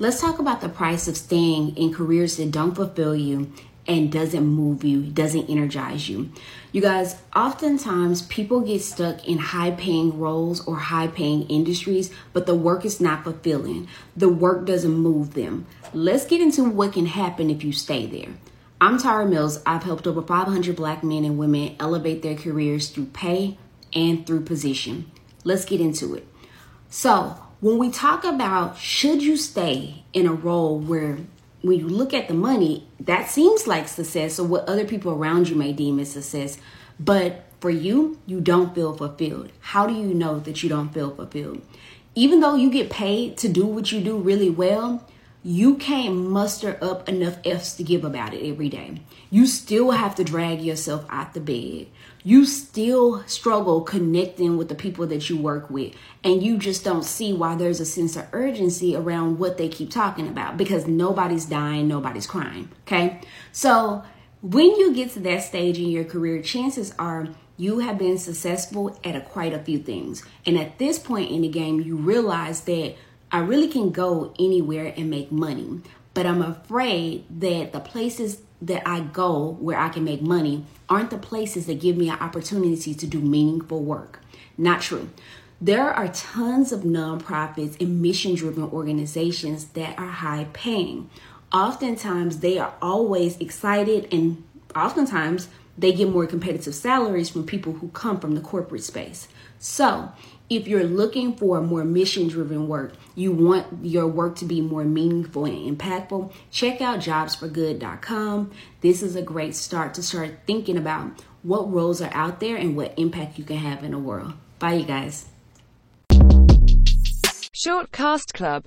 let's talk about the price of staying in careers that don't fulfill you and doesn't move you, doesn't energize you. You guys, oftentimes people get stuck in high paying roles or high paying industries, but the work is not fulfilling. The work doesn't move them. Let's get into what can happen if you stay there. I'm Tara Mills. I've helped over 500 black men and women elevate their careers through pay and through position. Let's get into it. So, when we talk about should you stay in a role where when you look at the money, that seems like success or what other people around you may deem as success. But for you, you don't feel fulfilled. How do you know that you don't feel fulfilled? Even though you get paid to do what you do really well, you can't muster up enough F's to give about it every day. You still have to drag yourself out the bed. You still struggle connecting with the people that you work with. And you just don't see why there's a sense of urgency around what they keep talking about because nobody's dying, nobody's crying. Okay. So when you get to that stage in your career, chances are you have been successful at a, quite a few things. And at this point in the game, you realize that I really can go anywhere and make money, but I'm afraid that the places that I go where I can make money aren't the places that give me an opportunity to do meaningful work. Not true. There are tons of nonprofits and mission driven organizations that are high paying. Oftentimes, they are always excited, and oftentimes, they get more competitive salaries from people who come from the corporate space. So, if you're looking for more mission driven work, you want your work to be more meaningful and impactful, check out jobsforgood.com. This is a great start to start thinking about what roles are out there and what impact you can have in the world. Bye, you guys. Shortcast Club